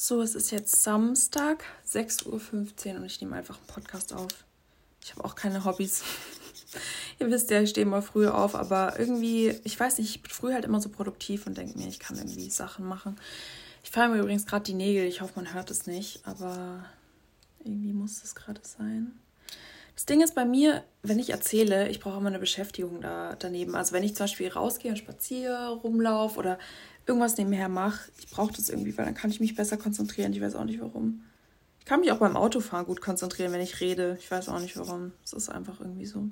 So, es ist jetzt Samstag, 6.15 Uhr und ich nehme einfach einen Podcast auf. Ich habe auch keine Hobbys. Ihr wisst ja, ich stehe mal früh auf, aber irgendwie, ich weiß nicht, ich bin früh halt immer so produktiv und denke mir, ich kann irgendwie Sachen machen. Ich fahre mir übrigens gerade die Nägel, ich hoffe, man hört es nicht, aber irgendwie muss es gerade sein. Das Ding ist bei mir, wenn ich erzähle, ich brauche immer eine Beschäftigung da, daneben. Also wenn ich zum Beispiel rausgehe und spaziere, rumlaufe oder irgendwas nebenher mache, ich brauche das irgendwie, weil dann kann ich mich besser konzentrieren. Ich weiß auch nicht warum. Ich kann mich auch beim Autofahren gut konzentrieren, wenn ich rede. Ich weiß auch nicht warum. Es ist einfach irgendwie so.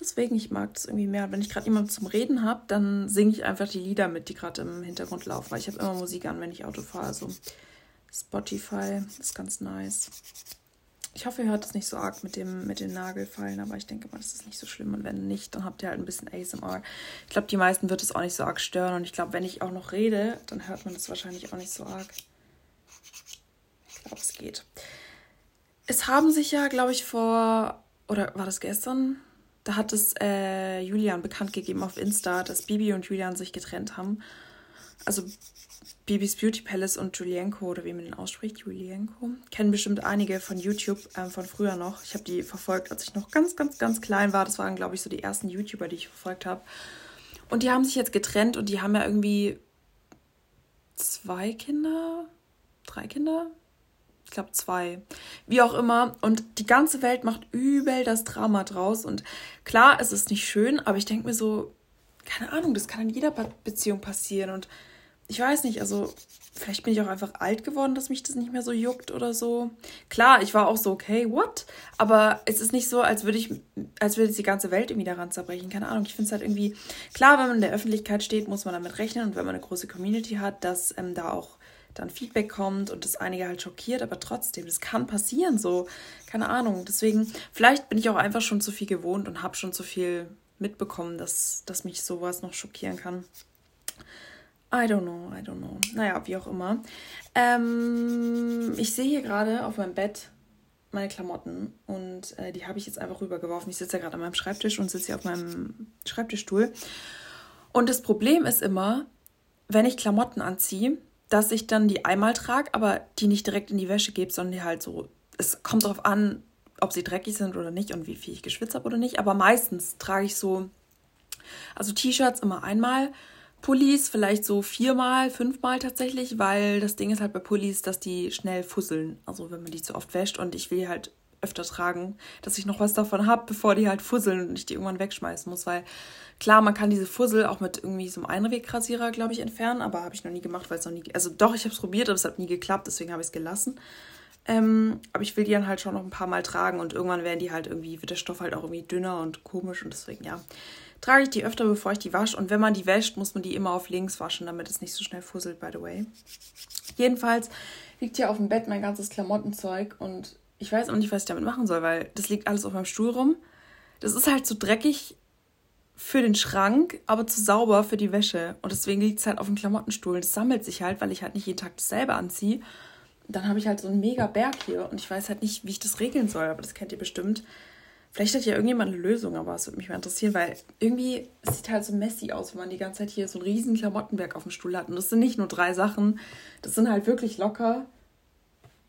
Deswegen, ich mag das irgendwie mehr. Wenn ich gerade jemanden zum Reden habe, dann singe ich einfach die Lieder mit, die gerade im Hintergrund laufen. Weil ich habe immer Musik an, wenn ich Auto fahre. Also Spotify ist ganz nice. Ich hoffe, ihr hört es nicht so arg mit, dem, mit den Nagelfallen, aber ich denke mal, das ist nicht so schlimm. Und wenn nicht, dann habt ihr halt ein bisschen ASMR. Ich glaube, die meisten wird es auch nicht so arg stören. Und ich glaube, wenn ich auch noch rede, dann hört man das wahrscheinlich auch nicht so arg. Ich glaube, es geht. Es haben sich ja, glaube ich, vor, oder war das gestern? Da hat es äh, Julian bekannt gegeben auf Insta, dass Bibi und Julian sich getrennt haben. Also Bibis Beauty Palace und Julienko, oder wie man den ausspricht, Julienko, kennen bestimmt einige von YouTube ähm, von früher noch. Ich habe die verfolgt, als ich noch ganz, ganz, ganz klein war. Das waren, glaube ich, so die ersten YouTuber, die ich verfolgt habe. Und die haben sich jetzt getrennt und die haben ja irgendwie zwei Kinder, drei Kinder, ich glaube zwei, wie auch immer. Und die ganze Welt macht übel das Drama draus. Und klar, es ist nicht schön, aber ich denke mir so, keine Ahnung, das kann in jeder Beziehung passieren. Und ich weiß nicht, also vielleicht bin ich auch einfach alt geworden, dass mich das nicht mehr so juckt oder so. Klar, ich war auch so, okay, what? Aber es ist nicht so, als würde ich, als würde die ganze Welt irgendwie daran zerbrechen. Keine Ahnung. Ich finde es halt irgendwie, klar, wenn man in der Öffentlichkeit steht, muss man damit rechnen und wenn man eine große Community hat, dass ähm, da auch dann Feedback kommt und das einige halt schockiert, aber trotzdem, das kann passieren so. Keine Ahnung. Deswegen, vielleicht bin ich auch einfach schon zu viel gewohnt und habe schon zu viel mitbekommen, dass, dass mich sowas noch schockieren kann. I don't know, I don't know. Naja, wie auch immer. Ähm, ich sehe hier gerade auf meinem Bett meine Klamotten und äh, die habe ich jetzt einfach rübergeworfen. Ich sitze ja gerade an meinem Schreibtisch und sitze hier auf meinem Schreibtischstuhl. Und das Problem ist immer, wenn ich Klamotten anziehe, dass ich dann die einmal trage, aber die nicht direkt in die Wäsche gebe, sondern die halt so. Es kommt darauf an, ob sie dreckig sind oder nicht und wie viel ich geschwitzt habe oder nicht. Aber meistens trage ich so, also T-Shirts immer einmal Pullis vielleicht so viermal, fünfmal tatsächlich, weil das Ding ist halt bei Pullis, dass die schnell fusseln. Also wenn man die zu oft wäscht und ich will halt öfter tragen, dass ich noch was davon habe, bevor die halt fusseln und ich die irgendwann wegschmeißen muss, weil klar, man kann diese Fussel auch mit irgendwie so einem Einwegrasierer, glaube ich, entfernen, aber habe ich noch nie gemacht, weil es noch nie, also doch, ich habe es probiert, aber es hat nie geklappt, deswegen habe ich es gelassen. Ähm, aber ich will die dann halt schon noch ein paar Mal tragen und irgendwann werden die halt irgendwie, wird der Stoff halt auch irgendwie dünner und komisch und deswegen, ja trage ich die öfter, bevor ich die wasche. Und wenn man die wäscht, muss man die immer auf links waschen, damit es nicht so schnell fusselt, by the way. Jedenfalls liegt hier auf dem Bett mein ganzes Klamottenzeug und ich weiß auch nicht, was ich damit machen soll, weil das liegt alles auf meinem Stuhl rum. Das ist halt zu so dreckig für den Schrank, aber zu sauber für die Wäsche. Und deswegen liegt es halt auf dem Klamottenstuhl. Das sammelt sich halt, weil ich halt nicht jeden Tag dasselbe anziehe. Dann habe ich halt so einen mega Berg hier und ich weiß halt nicht, wie ich das regeln soll, aber das kennt ihr bestimmt. Vielleicht hat ja irgendjemand eine Lösung, aber es würde mich mal interessieren, weil irgendwie sieht halt so messy aus, wenn man die ganze Zeit hier so einen riesen Klamottenberg auf dem Stuhl hat. Und das sind nicht nur drei Sachen, das sind halt wirklich locker,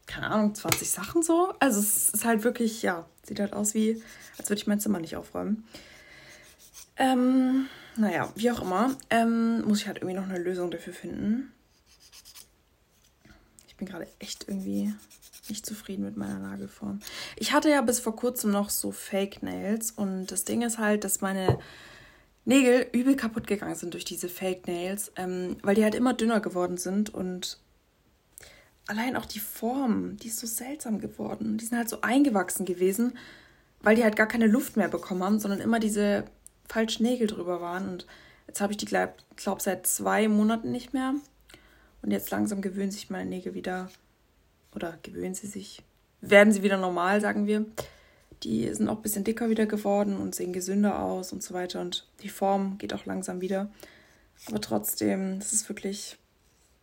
keine Ahnung, 20 Sachen so. Also es ist halt wirklich, ja, sieht halt aus wie, als würde ich mein Zimmer nicht aufräumen. Ähm, naja, wie auch immer, ähm, muss ich halt irgendwie noch eine Lösung dafür finden. Ich bin gerade echt irgendwie nicht zufrieden mit meiner Nagelform. Ich hatte ja bis vor kurzem noch so Fake Nails und das Ding ist halt, dass meine Nägel übel kaputt gegangen sind durch diese Fake Nails, ähm, weil die halt immer dünner geworden sind und allein auch die Form, die ist so seltsam geworden. Die sind halt so eingewachsen gewesen, weil die halt gar keine Luft mehr bekommen haben, sondern immer diese falschen Nägel drüber waren. Und jetzt habe ich die, glaube glaub, seit zwei Monaten nicht mehr. Und jetzt langsam gewöhnen sich meine Nägel wieder oder gewöhnen sie sich, werden sie wieder normal, sagen wir. Die sind auch ein bisschen dicker wieder geworden und sehen gesünder aus und so weiter. Und die Form geht auch langsam wieder. Aber trotzdem, das ist wirklich,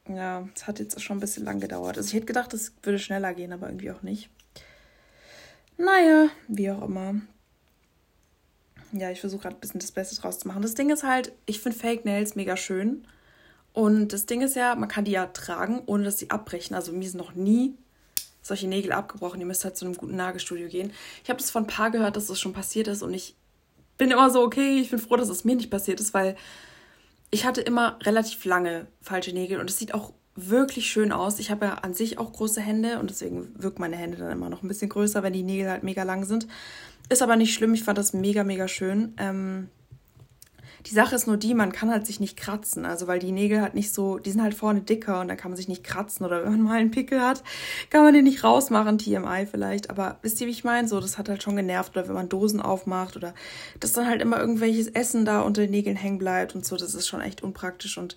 ja, es hat jetzt schon ein bisschen lang gedauert. Also ich hätte gedacht, es würde schneller gehen, aber irgendwie auch nicht. Naja, wie auch immer. Ja, ich versuche gerade ein bisschen das Beste draus zu machen. Das Ding ist halt, ich finde Fake Nails mega schön. Und das Ding ist ja, man kann die ja tragen, ohne dass sie abbrechen. Also mir sind noch nie solche Nägel abgebrochen. Ihr müsst halt zu einem guten Nagelstudio gehen. Ich habe das von ein paar gehört, dass das schon passiert ist und ich bin immer so, okay, ich bin froh, dass es mir nicht passiert ist, weil ich hatte immer relativ lange falsche Nägel und es sieht auch wirklich schön aus. Ich habe ja an sich auch große Hände und deswegen wirken meine Hände dann immer noch ein bisschen größer, wenn die Nägel halt mega lang sind. Ist aber nicht schlimm, ich fand das mega, mega schön. Ähm, die Sache ist nur die, man kann halt sich nicht kratzen. Also weil die Nägel halt nicht so, die sind halt vorne dicker und dann kann man sich nicht kratzen. Oder wenn man mal einen Pickel hat, kann man den nicht rausmachen, TMI vielleicht. Aber wisst ihr, wie ich meine? So, das hat halt schon genervt. Oder wenn man Dosen aufmacht oder dass dann halt immer irgendwelches Essen da unter den Nägeln hängen bleibt und so, das ist schon echt unpraktisch und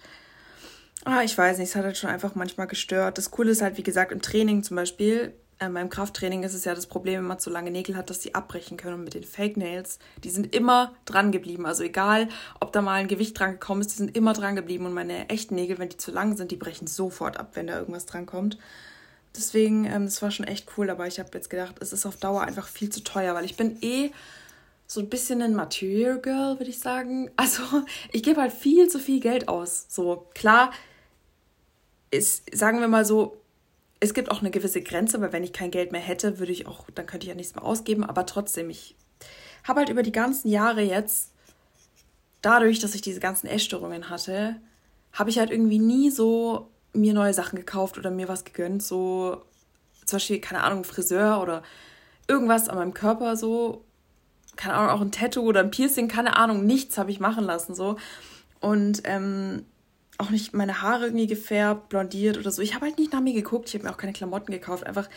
ah, ich weiß nicht, es hat halt schon einfach manchmal gestört. Das Coole ist halt, wie gesagt, im Training zum Beispiel, äh, beim Krafttraining ist es ja das Problem, wenn man zu lange Nägel hat, dass die abbrechen können. Und mit den Fake Nails, die sind immer dran geblieben. Also egal, ob da mal ein Gewicht dran gekommen ist, die sind immer dran geblieben. Und meine echten Nägel, wenn die zu lang sind, die brechen sofort ab, wenn da irgendwas dran kommt. Deswegen, ähm, das war schon echt cool. Aber ich habe jetzt gedacht, es ist auf Dauer einfach viel zu teuer, weil ich bin eh so ein bisschen ein Material Girl, würde ich sagen. Also ich gebe halt viel zu viel Geld aus. So klar, ist, sagen wir mal so, es gibt auch eine gewisse Grenze, weil wenn ich kein Geld mehr hätte, würde ich auch, dann könnte ich ja nichts mehr ausgeben. Aber trotzdem, ich habe halt über die ganzen Jahre jetzt, dadurch, dass ich diese ganzen Essstörungen hatte, habe ich halt irgendwie nie so mir neue Sachen gekauft oder mir was gegönnt. So zum Beispiel, keine Ahnung, Friseur oder irgendwas an meinem Körper so. Keine Ahnung, auch ein Tattoo oder ein Piercing, keine Ahnung, nichts habe ich machen lassen so. Und ähm, auch nicht meine Haare irgendwie gefärbt, blondiert oder so. Ich habe halt nicht nach mir geguckt. Ich habe mir auch keine Klamotten gekauft. Einfach,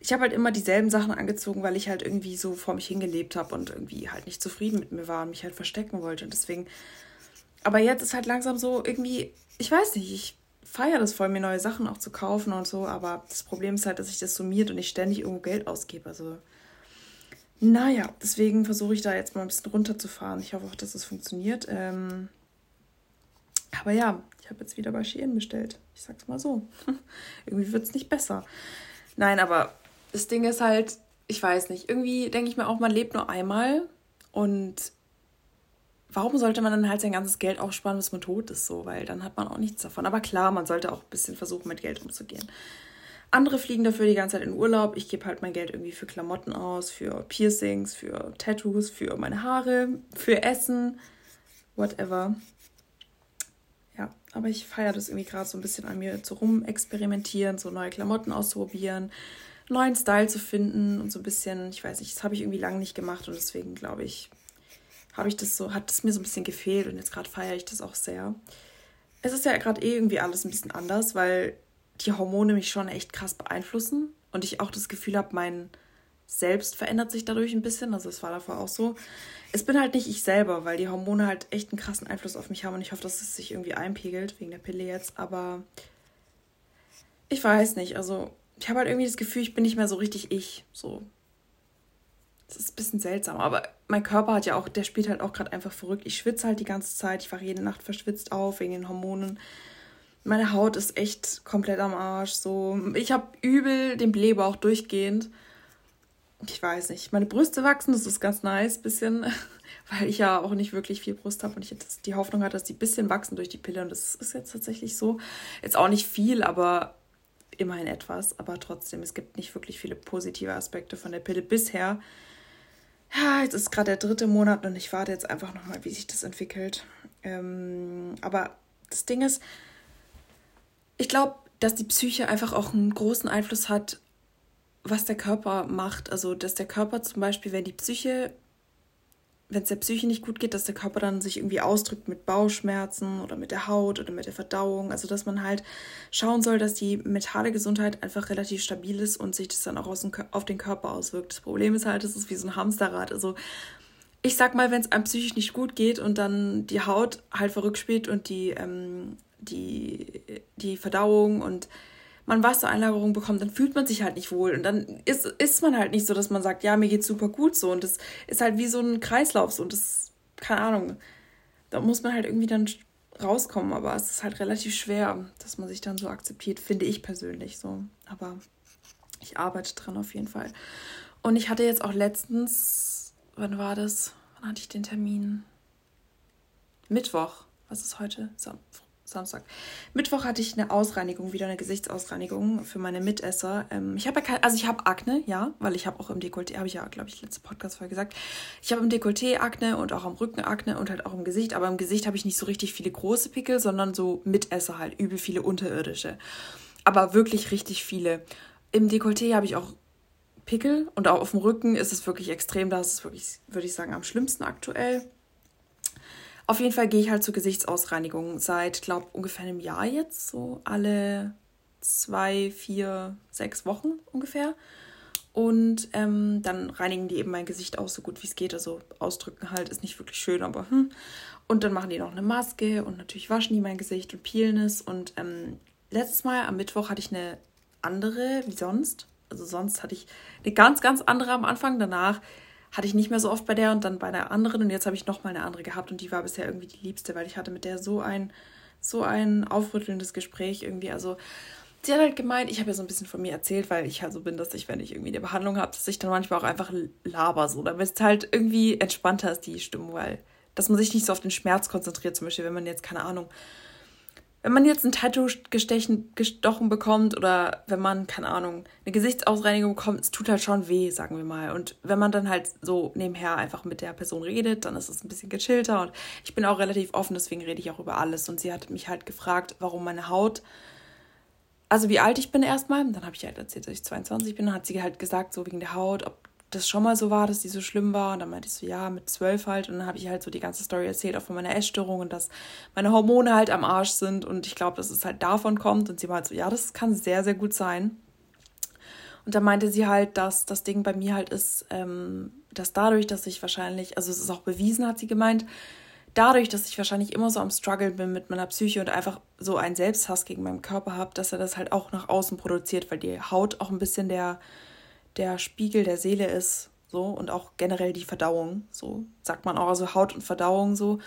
ich habe halt immer dieselben Sachen angezogen, weil ich halt irgendwie so vor mich hingelebt habe und irgendwie halt nicht zufrieden mit mir war und mich halt verstecken wollte. Und deswegen. Aber jetzt ist halt langsam so irgendwie, ich weiß nicht, ich feiere das voll, mir neue Sachen auch zu kaufen und so. Aber das Problem ist halt, dass sich das summiert und ich ständig irgendwo Geld ausgebe. Also. Naja, deswegen versuche ich da jetzt mal ein bisschen runterzufahren. Ich hoffe auch, dass es funktioniert. Ähm, aber ja, ich habe jetzt wieder bei Shein bestellt. Ich sag's mal so. irgendwie wird es nicht besser. Nein, aber das Ding ist halt, ich weiß nicht, irgendwie denke ich mir auch, man lebt nur einmal und warum sollte man dann halt sein ganzes Geld aufsparen, bis man tot ist, so, weil dann hat man auch nichts davon. Aber klar, man sollte auch ein bisschen versuchen, mit Geld umzugehen. Andere fliegen dafür die ganze Zeit in Urlaub. Ich gebe halt mein Geld irgendwie für Klamotten aus, für Piercings, für Tattoos, für meine Haare, für Essen, whatever aber ich feiere das irgendwie gerade so ein bisschen an mir zu rumexperimentieren, so neue Klamotten auszuprobieren, neuen Style zu finden und so ein bisschen, ich weiß nicht, das habe ich irgendwie lange nicht gemacht und deswegen glaube ich, habe ich das so, hat es mir so ein bisschen gefehlt und jetzt gerade feiere ich das auch sehr. Es ist ja gerade eh irgendwie alles ein bisschen anders, weil die Hormone mich schon echt krass beeinflussen und ich auch das Gefühl habe, mein Selbst verändert sich dadurch ein bisschen. Also es war davor auch so es bin halt nicht ich selber, weil die Hormone halt echt einen krassen Einfluss auf mich haben und ich hoffe, dass es sich irgendwie einpegelt, wegen der Pille jetzt. Aber ich weiß nicht. Also, ich habe halt irgendwie das Gefühl, ich bin nicht mehr so richtig ich. So. Das ist ein bisschen seltsam. Aber mein Körper hat ja auch, der spielt halt auch gerade einfach verrückt. Ich schwitze halt die ganze Zeit. Ich wache jede Nacht verschwitzt auf wegen den Hormonen. Meine Haut ist echt komplett am Arsch. So. Ich habe übel den Blähbauch durchgehend ich weiß nicht, meine Brüste wachsen, das ist ganz nice, bisschen, weil ich ja auch nicht wirklich viel Brust habe und ich jetzt die Hoffnung hatte, dass die bisschen wachsen durch die Pille und das ist jetzt tatsächlich so. Jetzt auch nicht viel, aber immerhin etwas, aber trotzdem, es gibt nicht wirklich viele positive Aspekte von der Pille bisher. Ja, jetzt ist gerade der dritte Monat und ich warte jetzt einfach nochmal, wie sich das entwickelt. Ähm, aber das Ding ist, ich glaube, dass die Psyche einfach auch einen großen Einfluss hat was der Körper macht. Also, dass der Körper zum Beispiel, wenn die Psyche, wenn es der Psyche nicht gut geht, dass der Körper dann sich irgendwie ausdrückt mit Bauchschmerzen oder mit der Haut oder mit der Verdauung. Also, dass man halt schauen soll, dass die mentale Gesundheit einfach relativ stabil ist und sich das dann auch auf den Körper auswirkt. Das Problem ist halt, es ist wie so ein Hamsterrad. Also, ich sag mal, wenn es einem psychisch nicht gut geht und dann die Haut halt verrückt spielt und die, ähm, die, die Verdauung und man Wassereinlagerung bekommt, dann fühlt man sich halt nicht wohl. Und dann ist, ist man halt nicht so, dass man sagt, ja, mir geht's super gut so. Und das ist halt wie so ein Kreislauf so. Und das, keine Ahnung, da muss man halt irgendwie dann rauskommen. Aber es ist halt relativ schwer, dass man sich dann so akzeptiert, finde ich persönlich so. Aber ich arbeite dran auf jeden Fall. Und ich hatte jetzt auch letztens, wann war das? Wann hatte ich den Termin? Mittwoch. Was ist heute? Samstag. Mittwoch hatte ich eine Ausreinigung, wieder eine Gesichtsausreinigung für meine Mitesser. Ähm, ich habe ja also ich habe Akne, ja, weil ich habe auch im Dekolleté, habe ich ja, glaube ich, letzte Podcast vorher gesagt. Ich habe im Dekolleté Akne und auch am Rücken Akne und halt auch im Gesicht. Aber im Gesicht habe ich nicht so richtig viele große Pickel, sondern so Mitesser halt, übel viele unterirdische. Aber wirklich richtig viele. Im Dekolleté habe ich auch Pickel und auch auf dem Rücken ist es wirklich extrem. Da ist es wirklich, würde ich sagen, am schlimmsten aktuell. Auf jeden Fall gehe ich halt zur Gesichtsausreinigung seit, glaube ungefähr einem Jahr jetzt, so alle zwei, vier, sechs Wochen ungefähr. Und ähm, dann reinigen die eben mein Gesicht aus, so gut wie es geht. Also ausdrücken halt ist nicht wirklich schön, aber hm. Und dann machen die noch eine Maske und natürlich waschen die mein Gesicht und peelen es. Und ähm, letztes Mal am Mittwoch hatte ich eine andere wie sonst. Also sonst hatte ich eine ganz, ganz andere am Anfang. Danach hatte ich nicht mehr so oft bei der und dann bei der anderen und jetzt habe ich noch mal eine andere gehabt und die war bisher irgendwie die liebste, weil ich hatte mit der so ein so ein aufrüttelndes Gespräch irgendwie, also sie hat halt gemeint, ich habe ja so ein bisschen von mir erzählt, weil ich halt so bin, dass ich, wenn ich irgendwie eine Behandlung habe, dass ich dann manchmal auch einfach laber so, damit es halt irgendwie entspannter ist, die Stimmung, weil dass man sich nicht so auf den Schmerz konzentriert, zum Beispiel, wenn man jetzt, keine Ahnung, wenn man jetzt ein Tattoo gestechen, gestochen bekommt oder wenn man, keine Ahnung, eine Gesichtsausreinigung bekommt, es tut halt schon weh, sagen wir mal. Und wenn man dann halt so nebenher einfach mit der Person redet, dann ist es ein bisschen gechillter. Und ich bin auch relativ offen, deswegen rede ich auch über alles. Und sie hat mich halt gefragt, warum meine Haut, also wie alt ich bin erstmal. Dann habe ich halt erzählt, dass ich 22 bin. Dann hat sie halt gesagt, so wegen der Haut, ob das schon mal so war, dass die so schlimm war. Und dann meinte ich so, ja, mit zwölf halt. Und dann habe ich halt so die ganze Story erzählt, auch von meiner Essstörung und dass meine Hormone halt am Arsch sind. Und ich glaube, dass es halt davon kommt. Und sie war halt so, ja, das kann sehr, sehr gut sein. Und da meinte sie halt, dass das Ding bei mir halt ist, ähm, dass dadurch, dass ich wahrscheinlich, also es ist auch bewiesen, hat sie gemeint, dadurch, dass ich wahrscheinlich immer so am Struggle bin mit meiner Psyche und einfach so einen Selbsthass gegen meinen Körper habe, dass er das halt auch nach außen produziert, weil die Haut auch ein bisschen der der Spiegel der Seele ist, so und auch generell die Verdauung, so sagt man auch, also Haut und Verdauung so.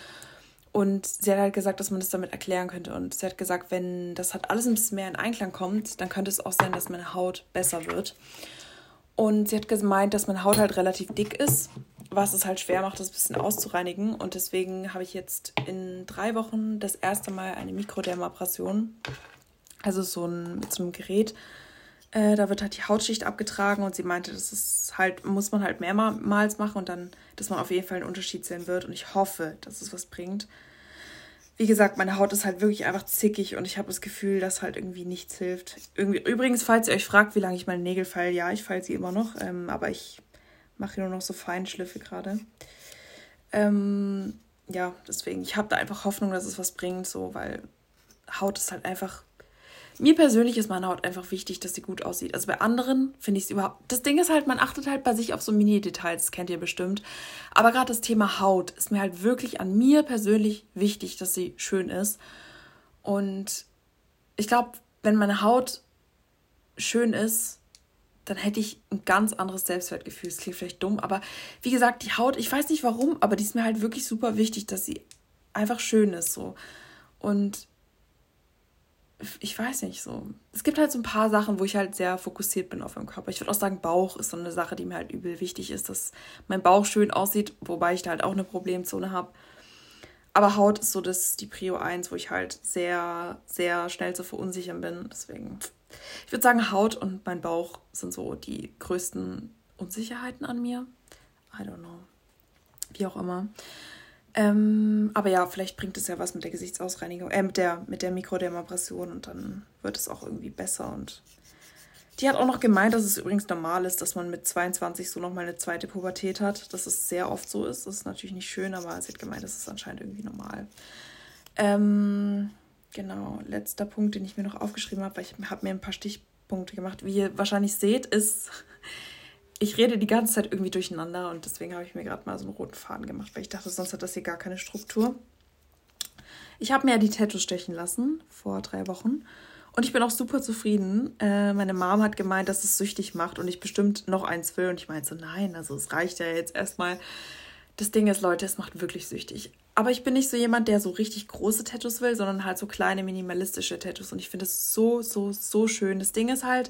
Und sie hat halt gesagt, dass man das damit erklären könnte. Und sie hat gesagt, wenn das halt alles ein bisschen mehr in Einklang kommt, dann könnte es auch sein, dass meine Haut besser wird. Und sie hat gemeint, dass meine Haut halt relativ dick ist, was es halt schwer macht, das ein bisschen auszureinigen. Und deswegen habe ich jetzt in drei Wochen das erste Mal eine Mikrodermabrasion. Also so ein, mit so einem Gerät, äh, da wird halt die Hautschicht abgetragen und sie meinte, das ist halt, muss man halt mehrmals machen und dann, dass man auf jeden Fall einen Unterschied sehen wird. Und ich hoffe, dass es was bringt. Wie gesagt, meine Haut ist halt wirklich einfach zickig und ich habe das Gefühl, dass halt irgendwie nichts hilft. Irgendwie, übrigens, falls ihr euch fragt, wie lange ich meine Nägel feile, ja, ich feile sie immer noch, ähm, aber ich mache nur noch so Feinschliffe gerade. Ähm, ja, deswegen, ich habe da einfach Hoffnung, dass es was bringt, so, weil Haut ist halt einfach mir persönlich ist meine Haut einfach wichtig, dass sie gut aussieht. Also bei anderen finde ich es überhaupt. Das Ding ist halt, man achtet halt bei sich auf so Mini-Details, kennt ihr bestimmt. Aber gerade das Thema Haut ist mir halt wirklich an mir persönlich wichtig, dass sie schön ist. Und ich glaube, wenn meine Haut schön ist, dann hätte ich ein ganz anderes Selbstwertgefühl. Das klingt vielleicht dumm, aber wie gesagt, die Haut, ich weiß nicht warum, aber die ist mir halt wirklich super wichtig, dass sie einfach schön ist so. Und ich weiß nicht so. Es gibt halt so ein paar Sachen, wo ich halt sehr fokussiert bin auf meinem Körper. Ich würde auch sagen, Bauch ist so eine Sache, die mir halt übel wichtig ist, dass mein Bauch schön aussieht, wobei ich da halt auch eine Problemzone habe. Aber Haut ist so das, die Prio 1, wo ich halt sehr, sehr schnell zu verunsichern bin. Deswegen, ich würde sagen, Haut und mein Bauch sind so die größten Unsicherheiten an mir. I don't know. Wie auch immer. Ähm, aber ja, vielleicht bringt es ja was mit der Gesichtsausreinigung, äh, mit der, mit der Mikrodermabrasion und dann wird es auch irgendwie besser. Und die hat auch noch gemeint, dass es übrigens normal ist, dass man mit 22 so nochmal eine zweite Pubertät hat, dass es sehr oft so ist. Das ist natürlich nicht schön, aber sie hat gemeint, das ist anscheinend irgendwie normal. Ähm, genau, letzter Punkt, den ich mir noch aufgeschrieben habe, weil ich habe mir ein paar Stichpunkte gemacht. Wie ihr wahrscheinlich seht, ist ich rede die ganze Zeit irgendwie durcheinander und deswegen habe ich mir gerade mal so einen roten Faden gemacht, weil ich dachte, sonst hat das hier gar keine Struktur. Ich habe mir ja die Tattoos stechen lassen vor drei Wochen und ich bin auch super zufrieden. Äh, meine Mom hat gemeint, dass es süchtig macht und ich bestimmt noch eins will und ich meinte so, nein, also es reicht ja jetzt erstmal. Das Ding ist, Leute, es macht wirklich süchtig. Aber ich bin nicht so jemand, der so richtig große Tattoos will, sondern halt so kleine minimalistische Tattoos und ich finde es so, so, so schön. Das Ding ist halt,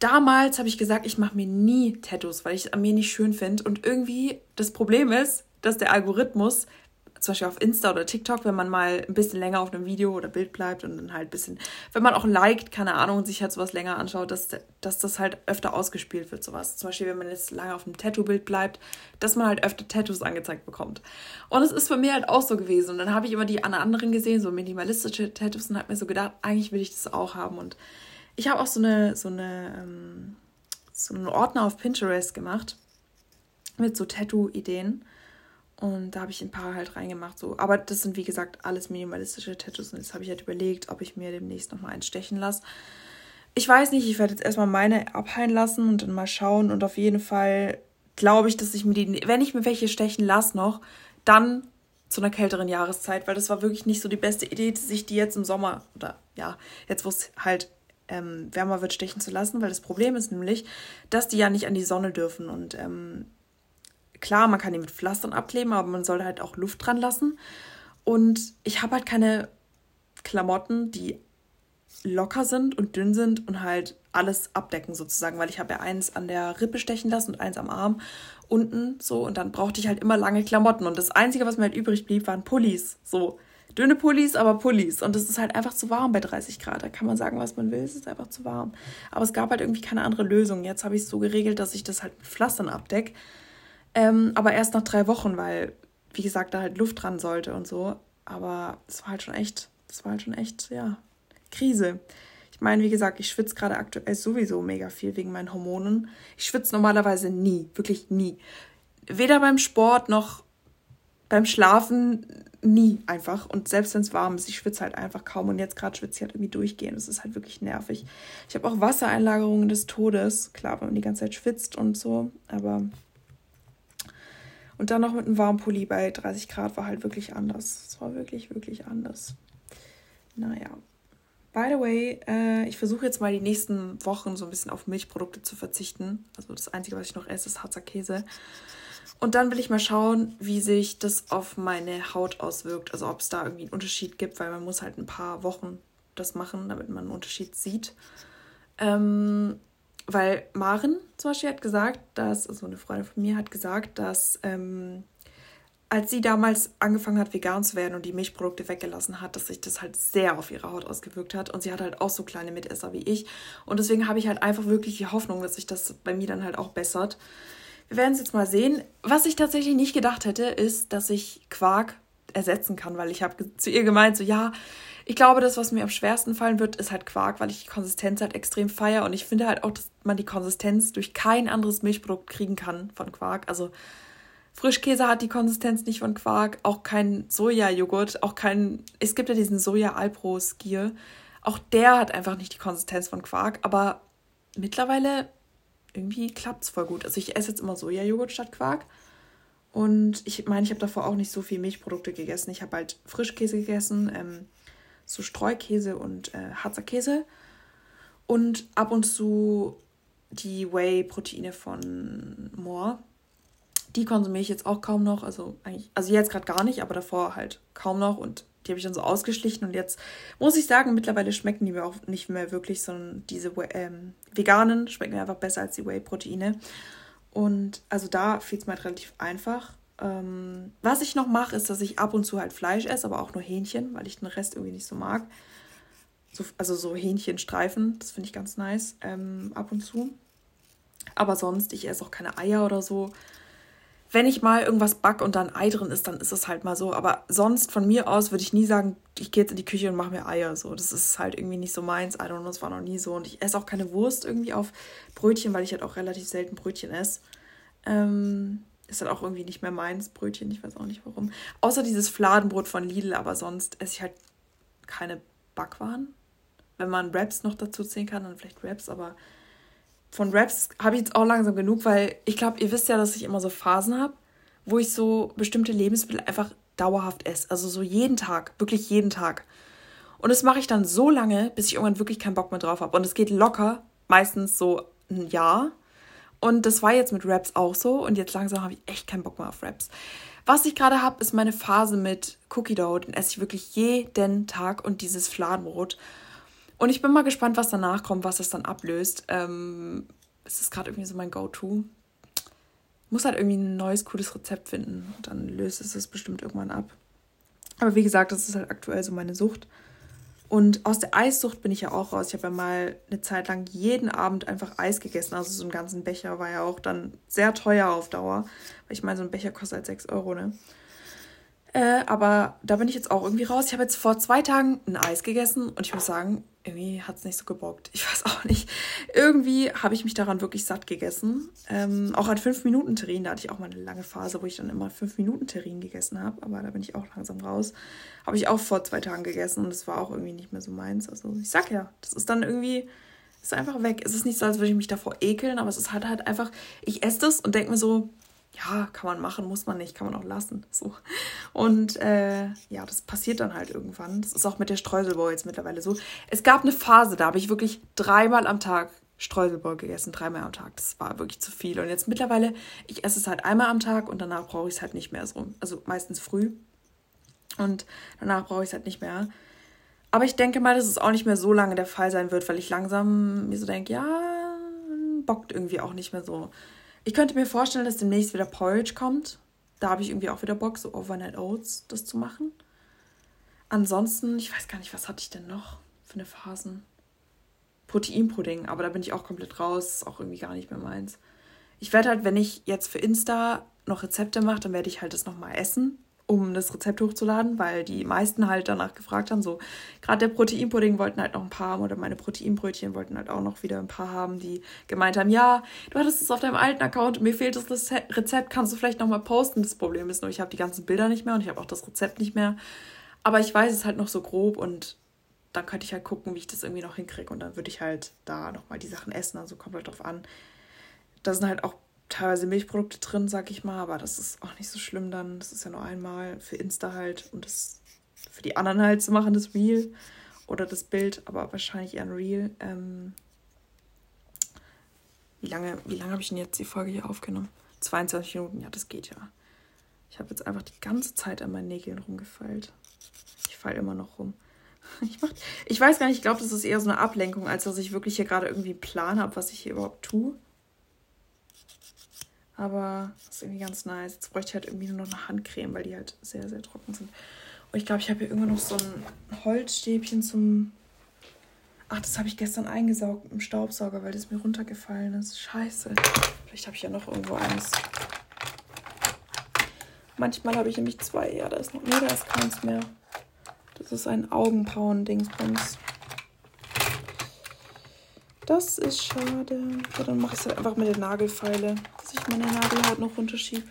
damals habe ich gesagt, ich mache mir nie Tattoos, weil ich es an mir nicht schön finde. Und irgendwie das Problem ist, dass der Algorithmus zum Beispiel auf Insta oder TikTok, wenn man mal ein bisschen länger auf einem Video oder Bild bleibt und dann halt ein bisschen, wenn man auch liked, keine Ahnung, und sich halt sowas länger anschaut, dass, dass das halt öfter ausgespielt wird, sowas. Zum Beispiel, wenn man jetzt lange auf einem Tattoo-Bild bleibt, dass man halt öfter Tattoos angezeigt bekommt. Und es ist bei mir halt auch so gewesen. Und dann habe ich immer die anderen gesehen, so minimalistische Tattoos, und habe mir so gedacht, eigentlich will ich das auch haben. Und ich habe auch so eine, so eine, ähm, so einen Ordner auf Pinterest gemacht mit so Tattoo-Ideen. Und da habe ich ein paar halt reingemacht. So. Aber das sind wie gesagt alles minimalistische Tattoos. Und jetzt habe ich halt überlegt, ob ich mir demnächst nochmal eins stechen lasse. Ich weiß nicht, ich werde jetzt erstmal meine abheilen lassen und dann mal schauen. Und auf jeden Fall glaube ich, dass ich mir die, wenn ich mir welche stechen lasse noch, dann zu einer kälteren Jahreszeit, weil das war wirklich nicht so die beste Idee, sich die jetzt im Sommer oder ja, jetzt wo es halt ähm, wärmer wird, stechen zu lassen, weil das Problem ist nämlich, dass die ja nicht an die Sonne dürfen und ähm, Klar, man kann die mit Pflastern abkleben, aber man soll halt auch Luft dran lassen. Und ich habe halt keine Klamotten, die locker sind und dünn sind und halt alles abdecken sozusagen, weil ich habe ja eins an der Rippe stechen lassen und eins am Arm unten so und dann brauchte ich halt immer lange Klamotten und das einzige, was mir halt übrig blieb, waren Pullis, so dünne Pullis, aber Pullis und es ist halt einfach zu warm bei 30 Grad, da kann man sagen, was man will, es ist einfach zu warm, aber es gab halt irgendwie keine andere Lösung. Jetzt habe ich es so geregelt, dass ich das halt mit Pflastern abdecke ähm, aber erst nach drei Wochen, weil, wie gesagt, da halt Luft dran sollte und so. Aber es war halt schon echt, das war halt schon echt, ja, Krise. Ich meine, wie gesagt, ich schwitze gerade aktuell sowieso mega viel wegen meinen Hormonen. Ich schwitze normalerweise nie, wirklich nie. Weder beim Sport noch beim Schlafen, nie einfach. Und selbst wenn es warm ist, ich schwitze halt einfach kaum. Und jetzt gerade schwitze ich halt irgendwie durchgehend. Das ist halt wirklich nervig. Ich habe auch Wassereinlagerungen des Todes. Klar, wenn man die ganze Zeit schwitzt und so. Aber und dann noch mit einem warmen Pulli bei 30 Grad war halt wirklich anders. Es war wirklich, wirklich anders. Naja. By the way, äh, ich versuche jetzt mal die nächsten Wochen so ein bisschen auf Milchprodukte zu verzichten. Also das Einzige, was ich noch esse, ist Harzer Käse. Und dann will ich mal schauen, wie sich das auf meine Haut auswirkt. Also ob es da irgendwie einen Unterschied gibt, weil man muss halt ein paar Wochen das machen, damit man einen Unterschied sieht. Ähm, weil Maren zum Beispiel hat gesagt, dass, also eine Freundin von mir hat gesagt, dass ähm, als sie damals angefangen hat, vegan zu werden und die Milchprodukte weggelassen hat, dass sich das halt sehr auf ihre Haut ausgewirkt hat. Und sie hat halt auch so kleine Mitesser wie ich. Und deswegen habe ich halt einfach wirklich die Hoffnung, dass sich das bei mir dann halt auch bessert. Wir werden es jetzt mal sehen. Was ich tatsächlich nicht gedacht hätte, ist, dass ich Quark ersetzen kann, weil ich habe zu ihr gemeint, so ja, ich glaube, das, was mir am schwersten fallen wird, ist halt Quark, weil ich die Konsistenz halt extrem feiere. Und ich finde halt auch, dass man die Konsistenz durch kein anderes Milchprodukt kriegen kann von Quark. Also Frischkäse hat die Konsistenz nicht von Quark, auch kein Sojajoghurt, auch kein. Es gibt ja diesen Soja Alpro Skier. Auch der hat einfach nicht die Konsistenz von Quark, aber mittlerweile irgendwie klappt es voll gut. Also ich esse jetzt immer Sojajoghurt statt Quark. Und ich meine, ich habe davor auch nicht so viel Milchprodukte gegessen. Ich habe halt Frischkäse gegessen, ähm, so Streukäse und äh, Harzer Käse und ab und zu die Whey-Proteine von Moore. Die konsumiere ich jetzt auch kaum noch, also eigentlich, also jetzt gerade gar nicht, aber davor halt kaum noch und die habe ich dann so ausgeschlichen und jetzt muss ich sagen, mittlerweile schmecken die mir auch nicht mehr wirklich, sondern diese ähm, veganen schmecken mir einfach besser als die Whey-Proteine. Und also da fiel es mir halt relativ einfach. Ähm, was ich noch mache, ist, dass ich ab und zu halt Fleisch esse, aber auch nur Hähnchen, weil ich den Rest irgendwie nicht so mag. So, also so Hähnchenstreifen, das finde ich ganz nice, ähm, ab und zu. Aber sonst, ich esse auch keine Eier oder so. Wenn ich mal irgendwas back und da ein Ei drin ist, dann ist es halt mal so. Aber sonst von mir aus würde ich nie sagen, ich gehe jetzt in die Küche und mache mir Eier. So, das ist halt irgendwie nicht so meins. I don't know, das war noch nie so. Und ich esse auch keine Wurst irgendwie auf Brötchen, weil ich halt auch relativ selten Brötchen esse. Ähm, ist halt auch irgendwie nicht mehr meins, Brötchen, ich weiß auch nicht warum. Außer dieses Fladenbrot von Lidl, aber sonst esse ich halt keine Backwaren. Wenn man Raps noch dazu zählen kann, dann vielleicht Raps, aber von Raps habe ich jetzt auch langsam genug, weil ich glaube, ihr wisst ja, dass ich immer so Phasen habe, wo ich so bestimmte Lebensmittel einfach dauerhaft esse. Also so jeden Tag, wirklich jeden Tag. Und das mache ich dann so lange, bis ich irgendwann wirklich keinen Bock mehr drauf habe. Und es geht locker, meistens so ein Jahr. Und das war jetzt mit Raps auch so. Und jetzt langsam habe ich echt keinen Bock mehr auf Raps. Was ich gerade habe, ist meine Phase mit Cookie Dough. Den esse ich wirklich jeden Tag und dieses Fladenbrot. Und ich bin mal gespannt, was danach kommt, was das dann ablöst. Ähm, es ist gerade irgendwie so mein Go-To. Muss halt irgendwie ein neues, cooles Rezept finden. Dann löst es es bestimmt irgendwann ab. Aber wie gesagt, das ist halt aktuell so meine Sucht. Und aus der Eissucht bin ich ja auch raus. Ich habe ja mal eine Zeit lang jeden Abend einfach Eis gegessen. Also so einen ganzen Becher war ja auch dann sehr teuer auf Dauer. Weil ich meine, so ein Becher kostet halt 6 Euro, ne? Äh, aber da bin ich jetzt auch irgendwie raus. Ich habe jetzt vor zwei Tagen ein Eis gegessen und ich muss sagen, irgendwie hat es nicht so gebockt. Ich weiß auch nicht. Irgendwie habe ich mich daran wirklich satt gegessen. Ähm, auch an 5-Minuten-Terrin, da hatte ich auch mal eine lange Phase, wo ich dann immer 5-Minuten-Terrin gegessen habe. Aber da bin ich auch langsam raus. Habe ich auch vor zwei Tagen gegessen und es war auch irgendwie nicht mehr so meins. Also ich sag ja, das ist dann irgendwie, ist einfach weg. Es ist nicht so, als würde ich mich davor ekeln, aber es ist halt halt einfach, ich esse das und denke mir so, ja, kann man machen, muss man nicht, kann man auch lassen. So. Und äh, ja, das passiert dann halt irgendwann. Das ist auch mit der Streuselbowl jetzt mittlerweile so. Es gab eine Phase, da habe ich wirklich dreimal am Tag Streuselbowl gegessen, dreimal am Tag. Das war wirklich zu viel. Und jetzt mittlerweile, ich esse es halt einmal am Tag und danach brauche ich es halt nicht mehr so. Also meistens früh. Und danach brauche ich es halt nicht mehr. Aber ich denke mal, dass es auch nicht mehr so lange der Fall sein wird, weil ich langsam mir so denke, ja, bockt irgendwie auch nicht mehr so. Ich könnte mir vorstellen, dass demnächst wieder Porridge kommt. Da habe ich irgendwie auch wieder Bock, so Overnight Oats das zu machen. Ansonsten, ich weiß gar nicht, was hatte ich denn noch für eine Phasen? Proteinpudding, aber da bin ich auch komplett raus, ist auch irgendwie gar nicht mehr meins. Ich werde halt, wenn ich jetzt für Insta noch Rezepte mache, dann werde ich halt das nochmal essen um das Rezept hochzuladen, weil die meisten halt danach gefragt haben. So, gerade der Proteinpudding wollten halt noch ein paar haben oder meine Proteinbrötchen wollten halt auch noch wieder ein paar haben, die gemeint haben, ja, du hattest es auf deinem alten Account, mir fehlt das Rezept, kannst du vielleicht nochmal posten. Das Problem ist nur, ich habe die ganzen Bilder nicht mehr und ich habe auch das Rezept nicht mehr. Aber ich weiß es halt noch so grob und dann könnte ich halt gucken, wie ich das irgendwie noch hinkriege und dann würde ich halt da nochmal die Sachen essen. Also kommt halt drauf an. Da sind halt auch teilweise Milchprodukte drin, sag ich mal, aber das ist auch nicht so schlimm dann. Das ist ja nur einmal für Insta halt und das für die anderen halt zu machen, das Reel oder das Bild, aber wahrscheinlich eher ein Reel. Ähm, wie lange, wie lange habe ich denn jetzt die Folge hier aufgenommen? 22 Minuten, ja, das geht ja. Ich habe jetzt einfach die ganze Zeit an meinen Nägeln rumgefeilt. Ich falle immer noch rum. Ich, mach, ich weiß gar nicht, ich glaube, das ist eher so eine Ablenkung, als dass ich wirklich hier gerade irgendwie Plan habe, was ich hier überhaupt tue. Aber das ist irgendwie ganz nice. Jetzt bräuchte ich halt irgendwie nur noch eine Handcreme, weil die halt sehr, sehr trocken sind. Und ich glaube, ich habe hier irgendwo noch so ein Holzstäbchen zum. Ach, das habe ich gestern eingesaugt im Staubsauger, weil das mir runtergefallen ist. Scheiße. Vielleicht habe ich ja noch irgendwo eins. Manchmal habe ich nämlich zwei. Ja, da ist noch. Nee, da ist keins mehr. Das ist ein Augenbrauen-Dingsbums. Das ist schade. Ja, dann mache ich es halt einfach mit der Nagelfeile, dass ich meine Nagelhaut noch runterschiebe.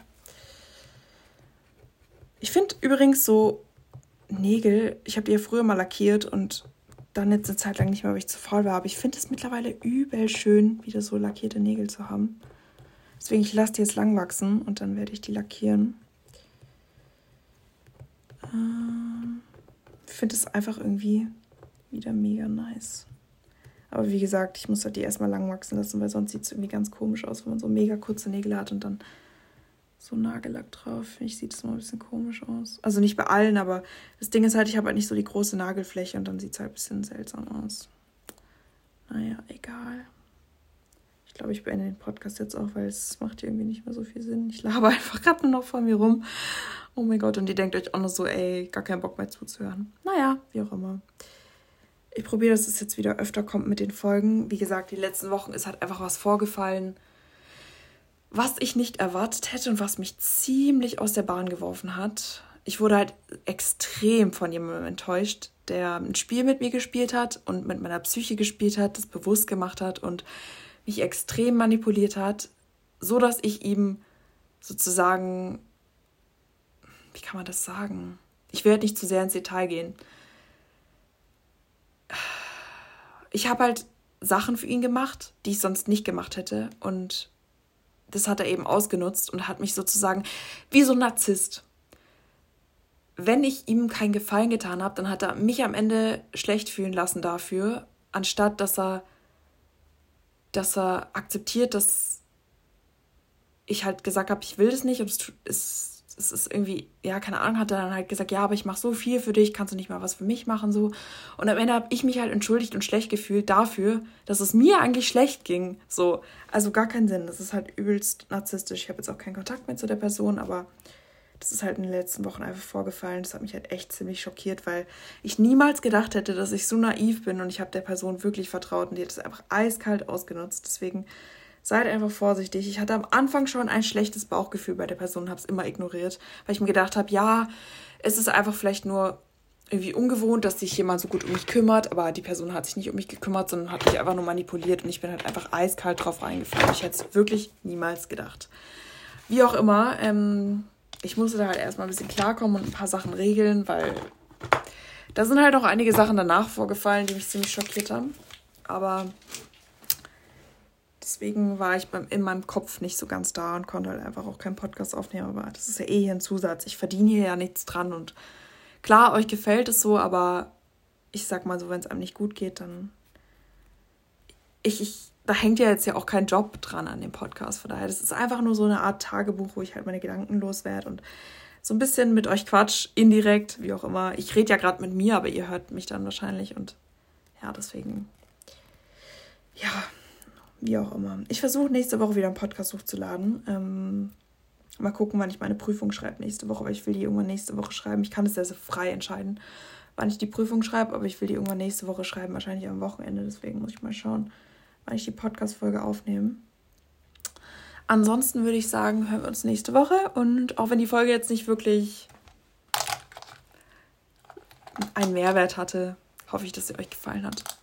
Ich finde übrigens so Nägel, ich habe die ja früher mal lackiert und dann jetzt eine Zeit lang nicht mehr, weil ich zu faul war. Aber ich finde es mittlerweile übel schön, wieder so lackierte Nägel zu haben. Deswegen, ich lasse die jetzt lang wachsen und dann werde ich die lackieren. Ähm, ich finde es einfach irgendwie wieder mega nice. Aber wie gesagt, ich muss halt die erstmal lang wachsen lassen, weil sonst sieht es irgendwie ganz komisch aus, wenn man so mega kurze Nägel hat und dann so Nagellack drauf. Finde ich, sieht es mal ein bisschen komisch aus. Also nicht bei allen, aber das Ding ist halt, ich habe halt nicht so die große Nagelfläche und dann sieht es halt ein bisschen seltsam aus. Naja, egal. Ich glaube, ich beende den Podcast jetzt auch, weil es macht irgendwie nicht mehr so viel Sinn. Ich laber einfach gerade nur noch vor mir rum. Oh mein Gott, und ihr denkt euch auch noch so, ey, gar keinen Bock mehr zuzuhören. Naja, wie auch immer ich probiere, dass es jetzt wieder öfter kommt mit den Folgen. Wie gesagt, die letzten Wochen ist halt einfach was vorgefallen, was ich nicht erwartet hätte und was mich ziemlich aus der Bahn geworfen hat. Ich wurde halt extrem von jemandem enttäuscht, der ein Spiel mit mir gespielt hat und mit meiner Psyche gespielt hat, das bewusst gemacht hat und mich extrem manipuliert hat, so dass ich ihm sozusagen, wie kann man das sagen? Ich werde nicht zu sehr ins Detail gehen ich habe halt Sachen für ihn gemacht, die ich sonst nicht gemacht hätte. Und das hat er eben ausgenutzt und hat mich sozusagen wie so ein Narzisst. Wenn ich ihm keinen Gefallen getan habe, dann hat er mich am Ende schlecht fühlen lassen dafür, anstatt dass er, dass er akzeptiert, dass ich halt gesagt habe, ich will das nicht und es, es es ist irgendwie, ja, keine Ahnung, hat er dann halt gesagt, ja, aber ich mache so viel für dich, kannst du nicht mal was für mich machen, so. Und am Ende habe ich mich halt entschuldigt und schlecht gefühlt dafür, dass es mir eigentlich schlecht ging, so. Also gar keinen Sinn, das ist halt übelst narzisstisch. Ich habe jetzt auch keinen Kontakt mehr zu der Person, aber das ist halt in den letzten Wochen einfach vorgefallen. Das hat mich halt echt ziemlich schockiert, weil ich niemals gedacht hätte, dass ich so naiv bin und ich habe der Person wirklich vertraut und die hat es einfach eiskalt ausgenutzt. Deswegen seid einfach vorsichtig. Ich hatte am Anfang schon ein schlechtes Bauchgefühl bei der Person habe es immer ignoriert, weil ich mir gedacht habe, ja, es ist einfach vielleicht nur irgendwie ungewohnt, dass sich jemand so gut um mich kümmert, aber die Person hat sich nicht um mich gekümmert, sondern hat mich einfach nur manipuliert und ich bin halt einfach eiskalt drauf reingefallen. Ich hätte es wirklich niemals gedacht. Wie auch immer, ähm, ich musste da halt erstmal ein bisschen klarkommen und ein paar Sachen regeln, weil da sind halt auch einige Sachen danach vorgefallen, die mich ziemlich schockiert haben. Aber deswegen war ich beim, in meinem Kopf nicht so ganz da und konnte halt einfach auch keinen Podcast aufnehmen. Aber das ist ja eh hier ein Zusatz. Ich verdiene hier ja nichts dran und Klar, euch gefällt es so, aber ich sag mal so, wenn es einem nicht gut geht, dann. Ich, ich, da hängt ja jetzt ja auch kein Job dran an dem Podcast. Von daher, das ist einfach nur so eine Art Tagebuch, wo ich halt meine Gedanken loswerde und so ein bisschen mit euch quatsch, indirekt, wie auch immer. Ich rede ja gerade mit mir, aber ihr hört mich dann wahrscheinlich und ja, deswegen. Ja, wie auch immer. Ich versuche nächste Woche wieder einen Podcast hochzuladen. Ähm, Mal gucken, wann ich meine Prüfung schreibe nächste Woche, weil ich will die irgendwann nächste Woche schreiben. Ich kann es sehr, sehr frei entscheiden, wann ich die Prüfung schreibe, aber ich will die irgendwann nächste Woche schreiben, wahrscheinlich am Wochenende. Deswegen muss ich mal schauen, wann ich die Podcast-Folge aufnehme. Ansonsten würde ich sagen, hören wir uns nächste Woche. Und auch wenn die Folge jetzt nicht wirklich einen Mehrwert hatte, hoffe ich, dass sie euch gefallen hat.